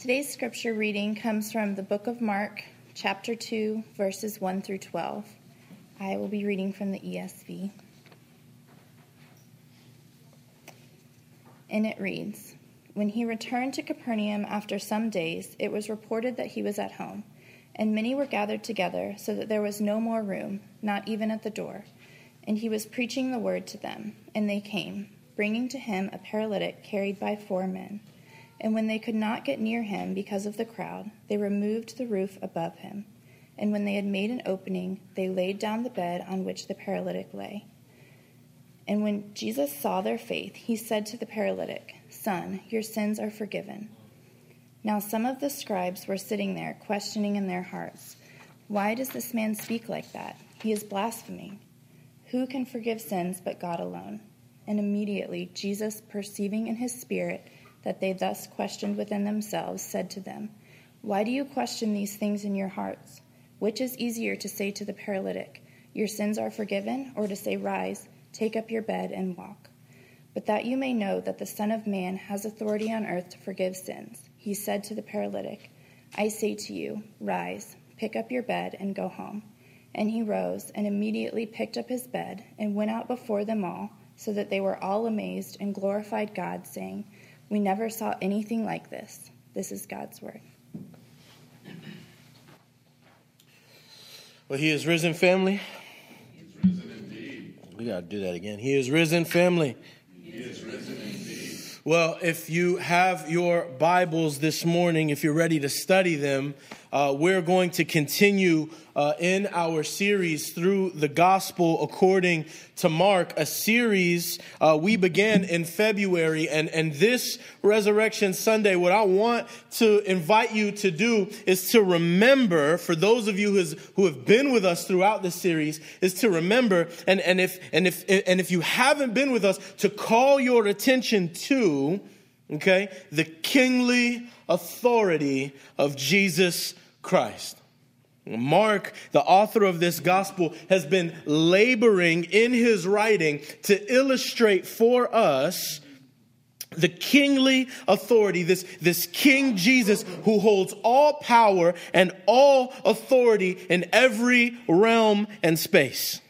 Today's scripture reading comes from the book of Mark, chapter 2, verses 1 through 12. I will be reading from the ESV. And it reads When he returned to Capernaum after some days, it was reported that he was at home, and many were gathered together, so that there was no more room, not even at the door. And he was preaching the word to them, and they came, bringing to him a paralytic carried by four men. And when they could not get near him because of the crowd, they removed the roof above him. And when they had made an opening, they laid down the bed on which the paralytic lay. And when Jesus saw their faith, he said to the paralytic, Son, your sins are forgiven. Now some of the scribes were sitting there, questioning in their hearts, Why does this man speak like that? He is blaspheming. Who can forgive sins but God alone? And immediately Jesus, perceiving in his spirit, that they thus questioned within themselves, said to them, Why do you question these things in your hearts? Which is easier to say to the paralytic, Your sins are forgiven, or to say, Rise, take up your bed, and walk? But that you may know that the Son of Man has authority on earth to forgive sins, he said to the paralytic, I say to you, Rise, pick up your bed, and go home. And he rose, and immediately picked up his bed, and went out before them all, so that they were all amazed and glorified God, saying, we never saw anything like this. This is God's word. Well, He is risen, family. He is risen indeed. We got to do that again. He is risen, family. He is risen indeed. Well, if you have your Bibles this morning, if you're ready to study them, uh, we're going to continue uh, in our series through the gospel according to Mark, a series uh, we began in February. And, and this Resurrection Sunday, what I want to invite you to do is to remember, for those of you who have been with us throughout this series, is to remember, and, and, if, and, if, and if you haven't been with us, to call your attention to, okay, the kingly authority of Jesus Christ. Mark, the author of this gospel, has been laboring in his writing to illustrate for us the kingly authority, this, this King Jesus who holds all power and all authority in every realm and space.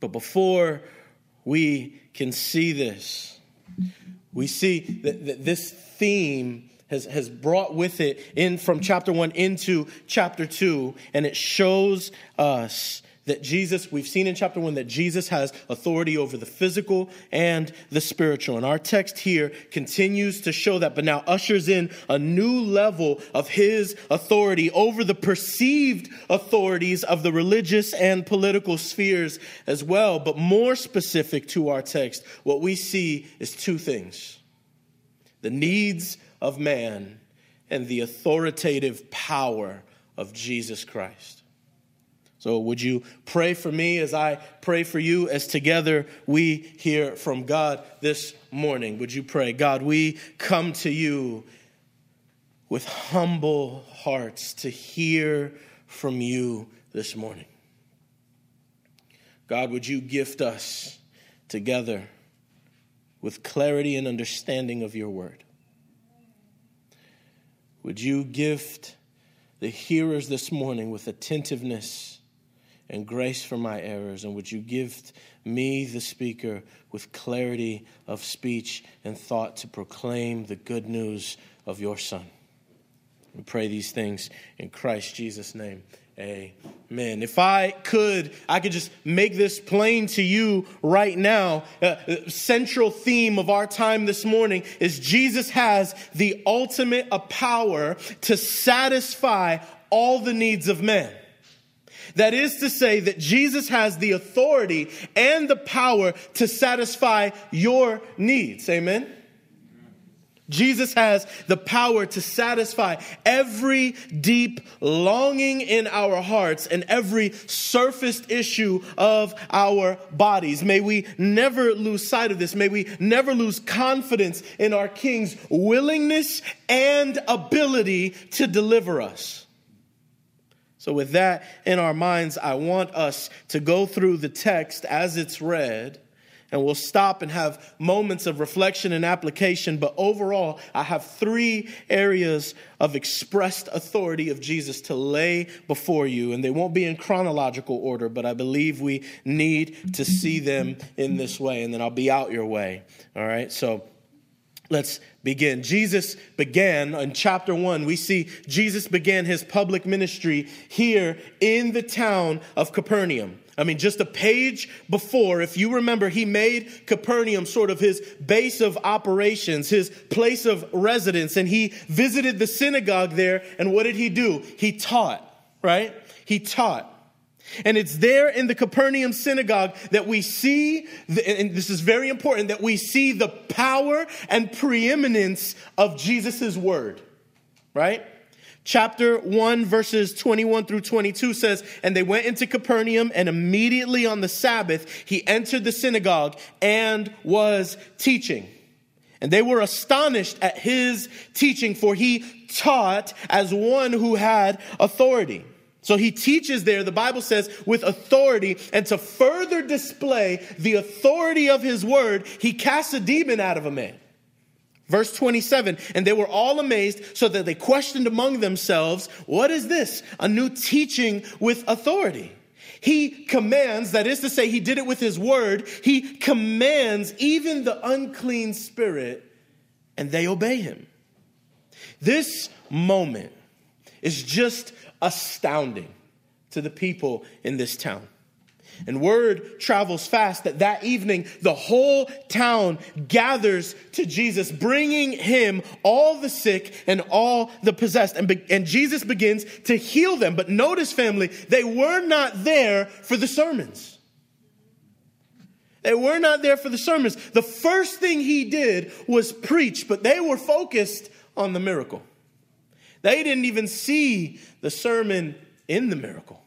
But before we can see this, we see that, that this theme has, has brought with it in from chapter one into chapter two, and it shows us that Jesus, we've seen in chapter one that Jesus has authority over the physical and the spiritual. And our text here continues to show that, but now ushers in a new level of his authority over the perceived authorities of the religious and political spheres as well. But more specific to our text, what we see is two things the needs of man and the authoritative power of Jesus Christ. So, would you pray for me as I pray for you as together we hear from God this morning? Would you pray? God, we come to you with humble hearts to hear from you this morning. God, would you gift us together with clarity and understanding of your word? Would you gift the hearers this morning with attentiveness and grace for my errors? And would you gift me, the speaker, with clarity of speech and thought to proclaim the good news of your Son? We pray these things in Christ Jesus' name. Amen. If I could, I could just make this plain to you right now. Uh, central theme of our time this morning is Jesus has the ultimate power to satisfy all the needs of men. That is to say that Jesus has the authority and the power to satisfy your needs. Amen. Jesus has the power to satisfy every deep longing in our hearts and every surfaced issue of our bodies. May we never lose sight of this. May we never lose confidence in our King's willingness and ability to deliver us. So, with that in our minds, I want us to go through the text as it's read and we'll stop and have moments of reflection and application. But overall, I have three areas of expressed authority of Jesus to lay before you. And they won't be in chronological order, but I believe we need to see them in this way. And then I'll be out your way. All right. So let's begin. Jesus began in chapter one. We see Jesus began his public ministry here in the town of Capernaum. I mean, just a page before, if you remember, he made Capernaum sort of his base of operations, his place of residence, and he visited the synagogue there. And what did he do? He taught, right? He taught. And it's there in the Capernaum synagogue that we see, and this is very important, that we see the power and preeminence of Jesus' word, right? Chapter 1, verses 21 through 22 says, And they went into Capernaum, and immediately on the Sabbath, he entered the synagogue and was teaching. And they were astonished at his teaching, for he taught as one who had authority. So he teaches there, the Bible says, with authority, and to further display the authority of his word, he casts a demon out of a man. Verse 27, and they were all amazed so that they questioned among themselves, what is this? A new teaching with authority. He commands, that is to say, he did it with his word. He commands even the unclean spirit, and they obey him. This moment is just astounding to the people in this town. And word travels fast that that evening the whole town gathers to Jesus, bringing him all the sick and all the possessed. And, be- and Jesus begins to heal them. But notice, family, they were not there for the sermons. They were not there for the sermons. The first thing he did was preach, but they were focused on the miracle. They didn't even see the sermon in the miracle.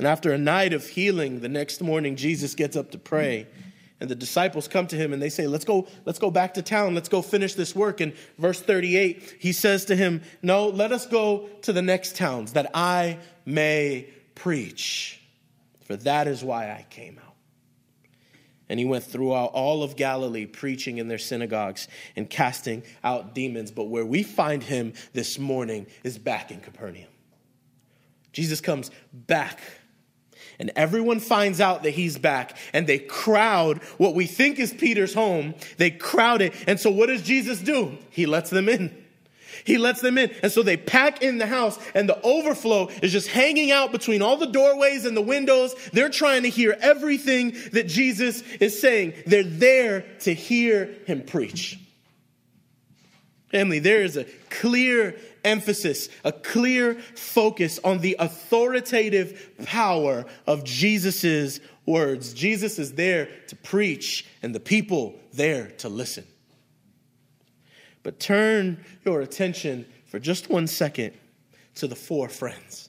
And after a night of healing, the next morning Jesus gets up to pray. And the disciples come to him and they say, Let's go, let's go back to town. Let's go finish this work. And verse 38, he says to him, No, let us go to the next towns that I may preach. For that is why I came out. And he went throughout all of Galilee, preaching in their synagogues and casting out demons. But where we find him this morning is back in Capernaum. Jesus comes back and everyone finds out that he's back and they crowd what we think is Peter's home. They crowd it. And so what does Jesus do? He lets them in. He lets them in. And so they pack in the house and the overflow is just hanging out between all the doorways and the windows. They're trying to hear everything that Jesus is saying. They're there to hear him preach. Family, there is a clear emphasis, a clear focus on the authoritative power of Jesus' words. Jesus is there to preach and the people there to listen. But turn your attention for just one second to the four friends.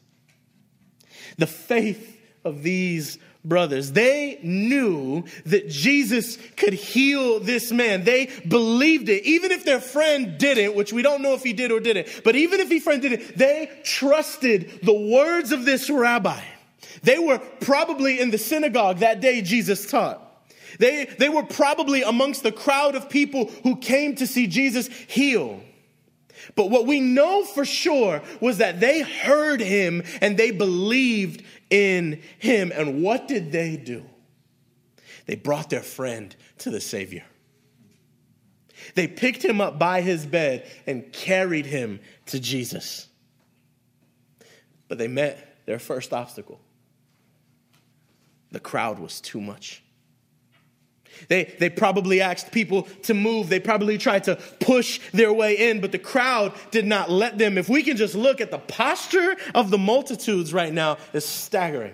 The faith of these brothers. They knew that Jesus could heal this man. They believed it. Even if their friend didn't, which we don't know if he did or didn't, but even if he friend didn't, they trusted the words of this rabbi. They were probably in the synagogue that day Jesus taught. They, they were probably amongst the crowd of people who came to see Jesus heal. But what we know for sure was that they heard him and they believed in him. And what did they do? They brought their friend to the Savior. They picked him up by his bed and carried him to Jesus. But they met their first obstacle. The crowd was too much. They, they probably asked people to move. They probably tried to push their way in, but the crowd did not let them. If we can just look at the posture of the multitudes right now, is staggering.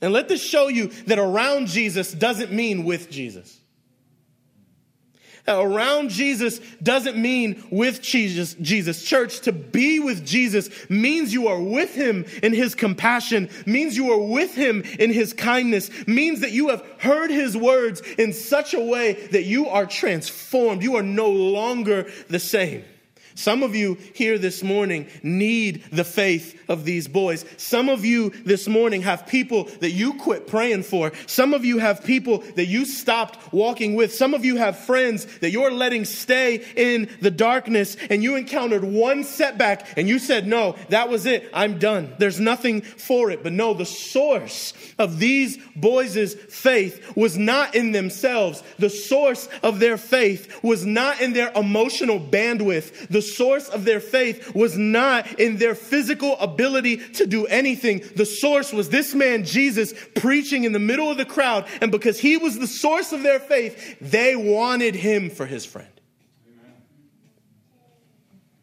And let this show you that around Jesus doesn't mean with Jesus around Jesus doesn't mean with Jesus, Jesus. Church, to be with Jesus means you are with him in his compassion, means you are with him in his kindness, means that you have heard his words in such a way that you are transformed. You are no longer the same. Some of you here this morning need the faith of these boys. Some of you this morning have people that you quit praying for. Some of you have people that you stopped walking with. Some of you have friends that you're letting stay in the darkness and you encountered one setback and you said, no, that was it. I'm done. There's nothing for it. But no, the source of these boys' faith was not in themselves. The source of their faith was not in their emotional bandwidth. The source of their faith was not in their physical ability to do anything. The source was this man, Jesus, preaching in the middle of the crowd. And because he was the source of their faith, they wanted him for his friend.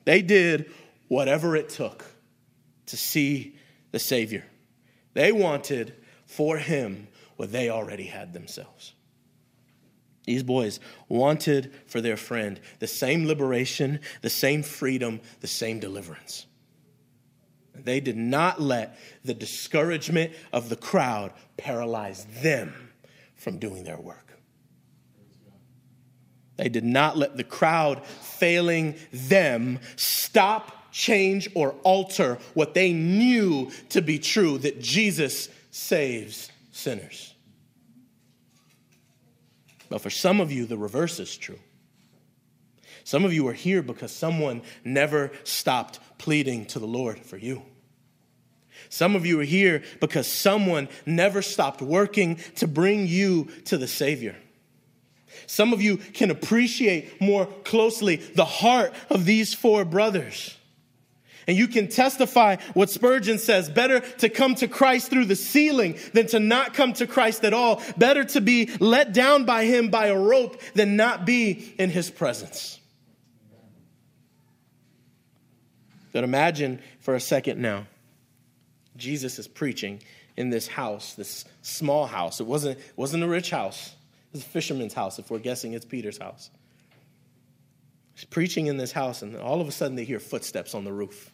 They did whatever it took to see the Savior. They wanted for him what they already had themselves. These boys wanted for their friend the same liberation, the same freedom, the same deliverance. They did not let the discouragement of the crowd paralyze them from doing their work. They did not let the crowd failing them stop, change, or alter what they knew to be true that Jesus saves sinners. But for some of you, the reverse is true. Some of you are here because someone never stopped pleading to the Lord for you. Some of you are here because someone never stopped working to bring you to the Savior. Some of you can appreciate more closely the heart of these four brothers. And you can testify what Spurgeon says better to come to Christ through the ceiling than to not come to Christ at all. Better to be let down by him by a rope than not be in his presence. But imagine for a second now, Jesus is preaching in this house, this small house. It wasn't, it wasn't a rich house, it was a fisherman's house, if we're guessing it's Peter's house. He's preaching in this house, and all of a sudden they hear footsteps on the roof.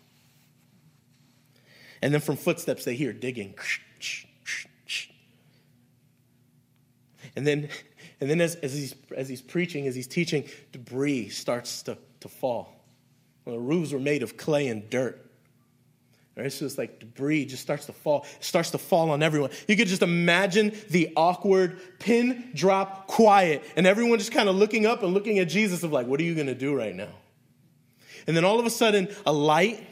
And then from footsteps, they hear digging. And then, and then as, as, he's, as he's preaching, as he's teaching, debris starts to, to fall. Well, the roofs were made of clay and dirt. Right? So it's like debris just starts to fall, it starts to fall on everyone. You could just imagine the awkward pin drop quiet, and everyone just kind of looking up and looking at Jesus of like, what are you gonna do right now? And then all of a sudden, a light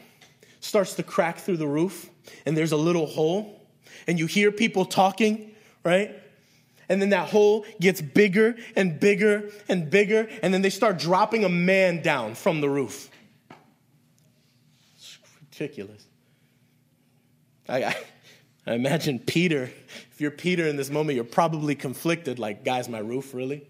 starts to crack through the roof and there's a little hole and you hear people talking, right? And then that hole gets bigger and bigger and bigger, and then they start dropping a man down from the roof. It's ridiculous. I, I, I imagine Peter, if you're Peter in this moment, you're probably conflicted like, guys, my roof, really?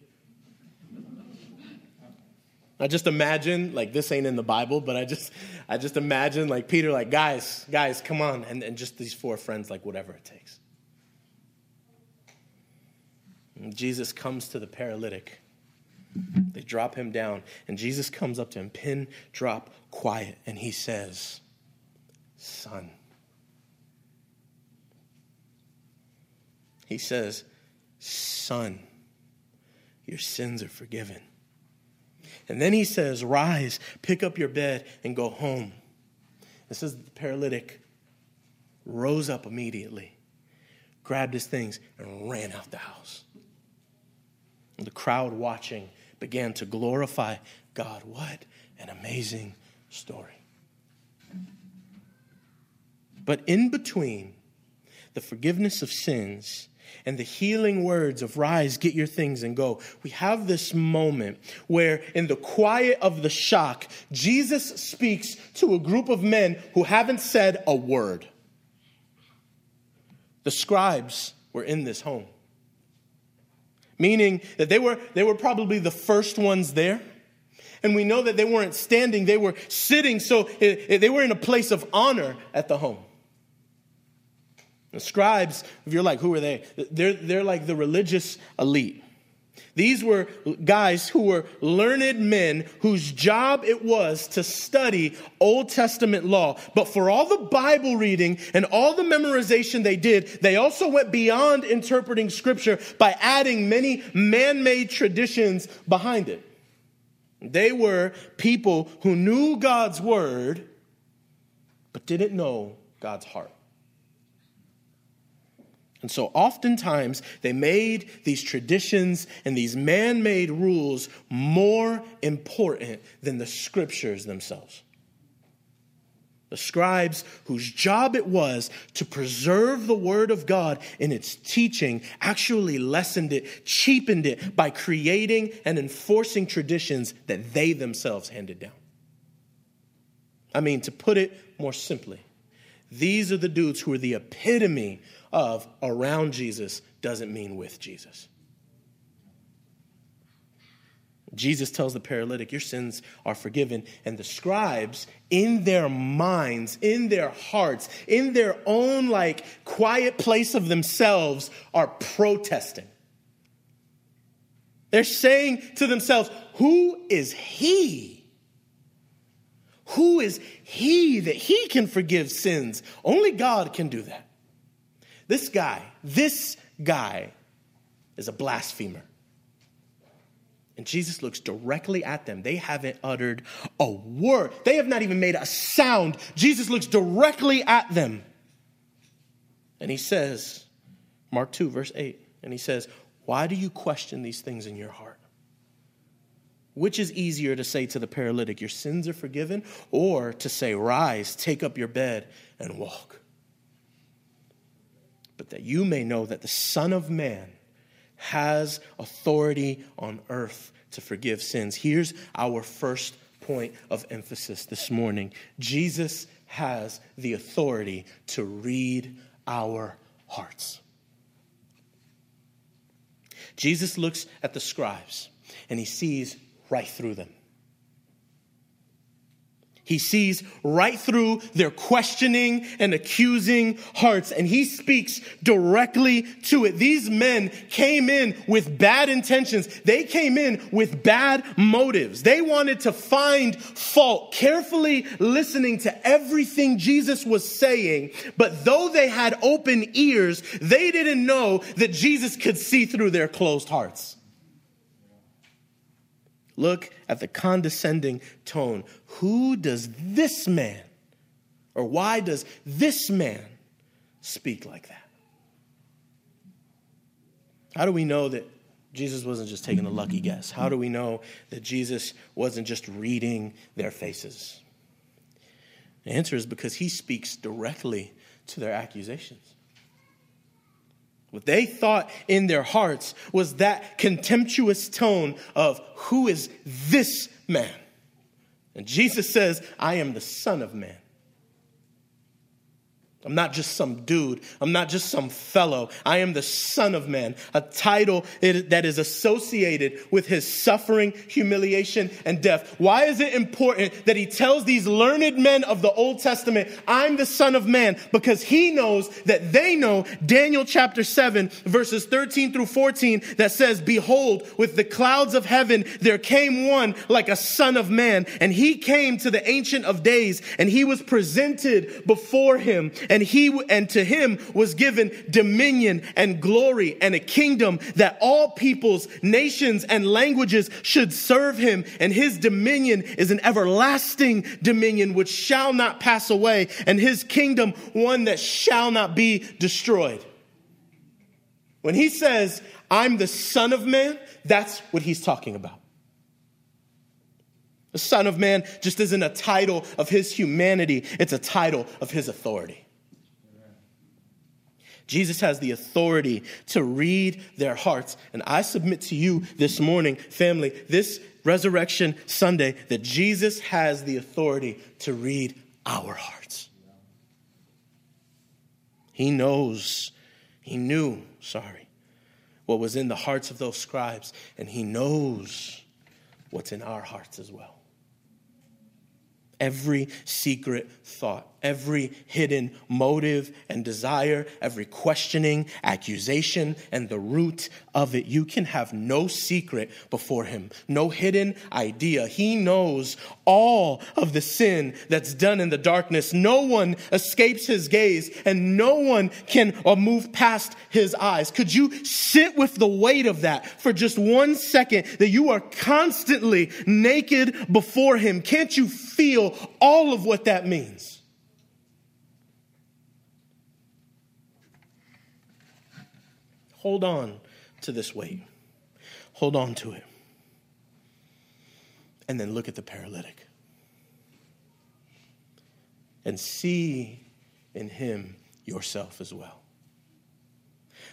I just imagine, like this ain't in the Bible, but I just I just imagine like Peter, like, guys, guys, come on, and, and just these four friends, like whatever it takes. And Jesus comes to the paralytic. They drop him down, and Jesus comes up to him, pin, drop, quiet, and he says, Son. He says, Son, your sins are forgiven. And then he says, Rise, pick up your bed, and go home. It says the paralytic rose up immediately, grabbed his things, and ran out the house. And the crowd watching began to glorify God. What an amazing story. But in between the forgiveness of sins and the healing words of rise, get your things and go. We have this moment where, in the quiet of the shock, Jesus speaks to a group of men who haven't said a word. The scribes were in this home, meaning that they were, they were probably the first ones there. And we know that they weren't standing, they were sitting, so they were in a place of honor at the home. The scribes, if you're like, who are they? They're, they're like the religious elite. These were guys who were learned men whose job it was to study Old Testament law. But for all the Bible reading and all the memorization they did, they also went beyond interpreting scripture by adding many man made traditions behind it. They were people who knew God's word, but didn't know God's heart. And so oftentimes they made these traditions and these man made rules more important than the scriptures themselves. The scribes, whose job it was to preserve the word of God in its teaching, actually lessened it, cheapened it by creating and enforcing traditions that they themselves handed down. I mean, to put it more simply, these are the dudes who are the epitome of around Jesus doesn't mean with Jesus. Jesus tells the paralytic, Your sins are forgiven. And the scribes, in their minds, in their hearts, in their own like quiet place of themselves, are protesting. They're saying to themselves, Who is he? Who is he that he can forgive sins? Only God can do that. This guy, this guy is a blasphemer. And Jesus looks directly at them. They haven't uttered a word, they have not even made a sound. Jesus looks directly at them. And he says, Mark 2, verse 8, and he says, Why do you question these things in your heart? Which is easier to say to the paralytic, Your sins are forgiven, or to say, Rise, take up your bed, and walk? But that you may know that the Son of Man has authority on earth to forgive sins. Here's our first point of emphasis this morning Jesus has the authority to read our hearts. Jesus looks at the scribes and he sees right through them. He sees right through their questioning and accusing hearts, and he speaks directly to it. These men came in with bad intentions. They came in with bad motives. They wanted to find fault, carefully listening to everything Jesus was saying. But though they had open ears, they didn't know that Jesus could see through their closed hearts. Look at the condescending tone. Who does this man, or why does this man speak like that? How do we know that Jesus wasn't just taking a lucky guess? How do we know that Jesus wasn't just reading their faces? The answer is because he speaks directly to their accusations. What they thought in their hearts was that contemptuous tone of, Who is this man? And Jesus says, I am the Son of Man. I'm not just some dude. I'm not just some fellow. I am the Son of Man, a title that is associated with his suffering, humiliation, and death. Why is it important that he tells these learned men of the Old Testament, I'm the Son of Man? Because he knows that they know Daniel chapter 7, verses 13 through 14, that says, Behold, with the clouds of heaven there came one like a Son of Man, and he came to the Ancient of Days, and he was presented before him and he and to him was given dominion and glory and a kingdom that all peoples, nations and languages should serve him and his dominion is an everlasting dominion which shall not pass away and his kingdom one that shall not be destroyed. When he says, I'm the son of man, that's what he's talking about. The Son of Man just isn't a title of his humanity, it's a title of his authority. Jesus has the authority to read their hearts. And I submit to you this morning, family, this Resurrection Sunday, that Jesus has the authority to read our hearts. He knows, he knew, sorry, what was in the hearts of those scribes, and he knows what's in our hearts as well. Every secret thought every hidden motive and desire, every questioning, accusation, and the root of it. You can have no secret before Him, no hidden idea. He knows all of the sin that's done in the darkness. No one escapes His gaze, and no one can uh, move past His eyes. Could you sit with the weight of that for just one second that you are constantly naked before Him? Can't you feel all of what that means? Hold on to this weight. Hold on to it. And then look at the paralytic. And see in him yourself as well.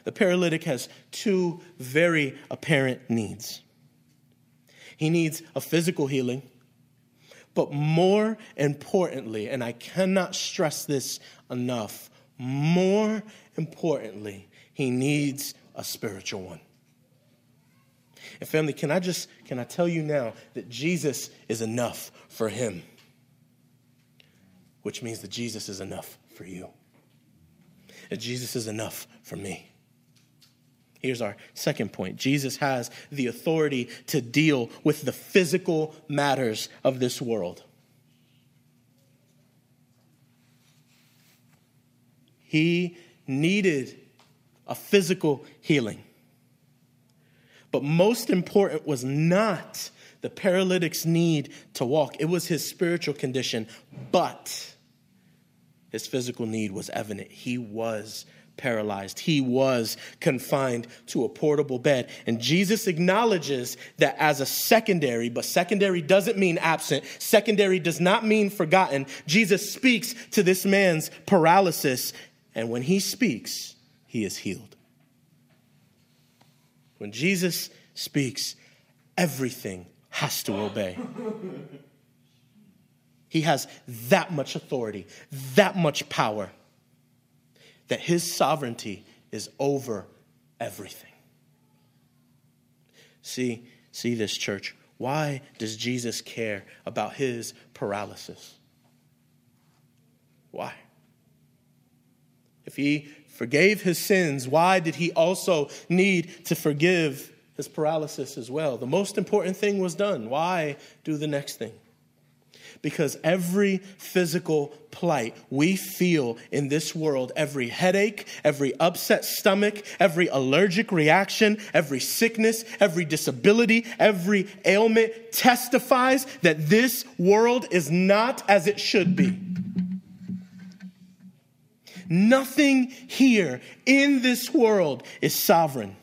The paralytic has two very apparent needs. He needs a physical healing, but more importantly, and I cannot stress this enough, more importantly, he needs a spiritual one. And family, can I just can I tell you now that Jesus is enough for him? Which means that Jesus is enough for you. That Jesus is enough for me. Here's our second point Jesus has the authority to deal with the physical matters of this world. He needed a physical healing. But most important was not the paralytic's need to walk, it was his spiritual condition. But his physical need was evident. He was paralyzed. He was confined to a portable bed. And Jesus acknowledges that as a secondary, but secondary doesn't mean absent. Secondary does not mean forgotten. Jesus speaks to this man's paralysis. And when he speaks, he is healed. When Jesus speaks, everything has to obey. He has that much authority, that much power, that his sovereignty is over everything. See, see this church. Why does Jesus care about his paralysis? Why? If he forgave his sins, why did he also need to forgive his paralysis as well? The most important thing was done. Why do the next thing? Because every physical plight we feel in this world, every headache, every upset stomach, every allergic reaction, every sickness, every disability, every ailment testifies that this world is not as it should be. Nothing here in this world is sovereign.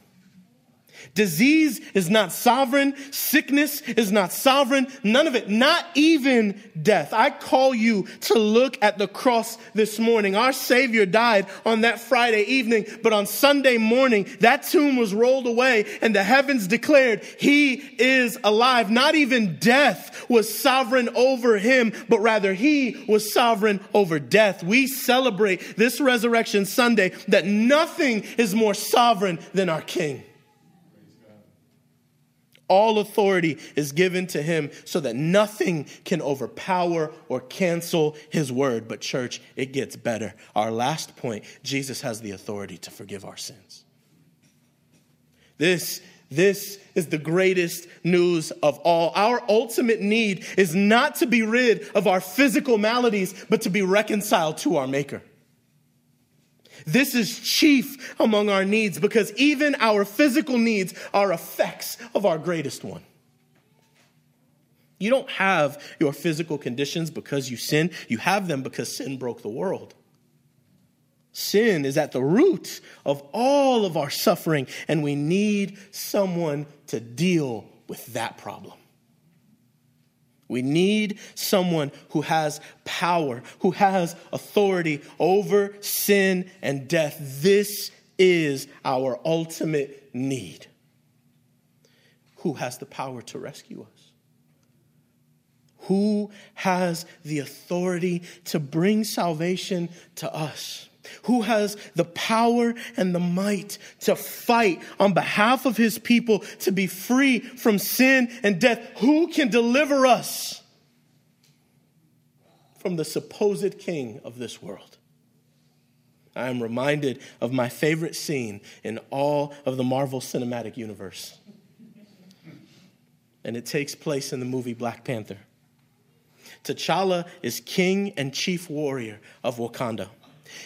Disease is not sovereign. Sickness is not sovereign. None of it, not even death. I call you to look at the cross this morning. Our Savior died on that Friday evening, but on Sunday morning, that tomb was rolled away and the heavens declared, He is alive. Not even death was sovereign over Him, but rather He was sovereign over death. We celebrate this resurrection Sunday that nothing is more sovereign than our King. All authority is given to him so that nothing can overpower or cancel his word. But, church, it gets better. Our last point Jesus has the authority to forgive our sins. This this is the greatest news of all. Our ultimate need is not to be rid of our physical maladies, but to be reconciled to our Maker. This is chief among our needs because even our physical needs are effects of our greatest one. You don't have your physical conditions because you sin, you have them because sin broke the world. Sin is at the root of all of our suffering, and we need someone to deal with that problem. We need someone who has power, who has authority over sin and death. This is our ultimate need. Who has the power to rescue us? Who has the authority to bring salvation to us? Who has the power and the might to fight on behalf of his people to be free from sin and death. Who can deliver us from the supposed king of this world. I am reminded of my favorite scene in all of the Marvel Cinematic Universe. And it takes place in the movie Black Panther. T'Challa is king and chief warrior of Wakanda.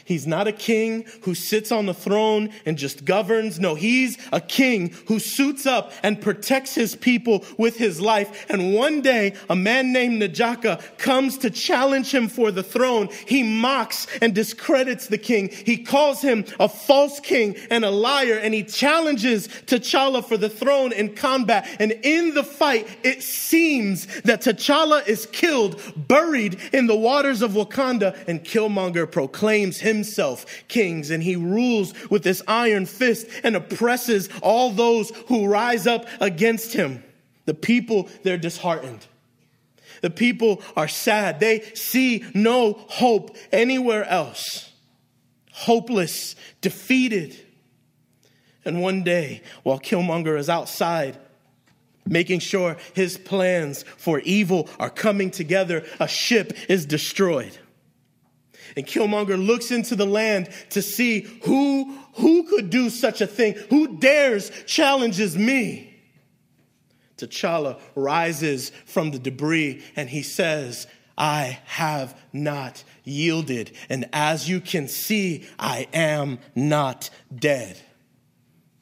He's not a king who sits on the throne and just governs. No, he's a king who suits up and protects his people with his life. And one day, a man named N'Jadaka comes to challenge him for the throne. He mocks and discredits the king. He calls him a false king and a liar, and he challenges T'Challa for the throne in combat. And in the fight, it seems that T'Challa is killed, buried in the waters of Wakanda, and Killmonger proclaims himself kings and he rules with this iron fist and oppresses all those who rise up against him. The people, they're disheartened. The people are sad. They see no hope anywhere else. Hopeless, defeated. And one day, while Killmonger is outside, making sure his plans for evil are coming together, a ship is destroyed. And Killmonger looks into the land to see who, who could do such a thing? Who dares challenges me? T'Challa rises from the debris and he says, I have not yielded. And as you can see, I am not dead.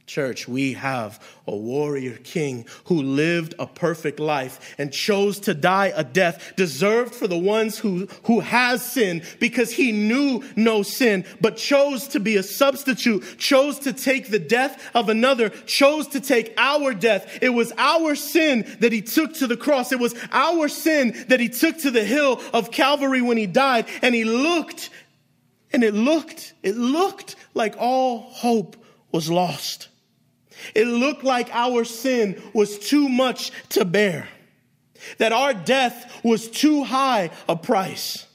Church, we have a warrior king who lived a perfect life and chose to die a death deserved for the ones who, who has sinned because he knew no sin, but chose to be a substitute, chose to take the death of another, chose to take our death. It was our sin that he took to the cross. It was our sin that he took to the hill of Calvary when he died. And he looked and it looked, it looked like all hope was lost. It looked like our sin was too much to bear, that our death was too high a price.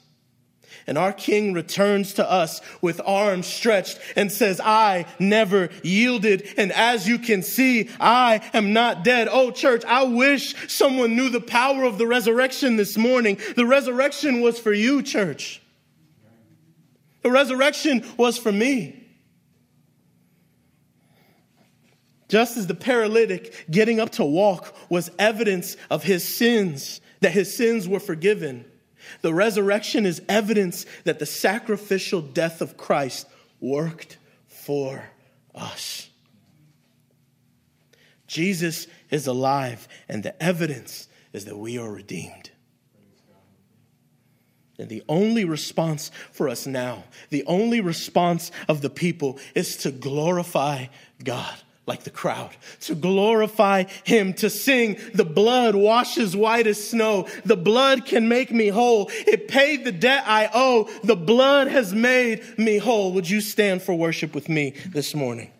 And our king returns to us with arms stretched and says, I never yielded. And as you can see, I am not dead. Oh, church, I wish someone knew the power of the resurrection this morning. The resurrection was for you, church. The resurrection was for me. Just as the paralytic getting up to walk was evidence of his sins, that his sins were forgiven, the resurrection is evidence that the sacrificial death of Christ worked for us. Jesus is alive, and the evidence is that we are redeemed. And the only response for us now, the only response of the people is to glorify God like the crowd, to glorify him, to sing, the blood washes white as snow. The blood can make me whole. It paid the debt I owe. The blood has made me whole. Would you stand for worship with me this morning?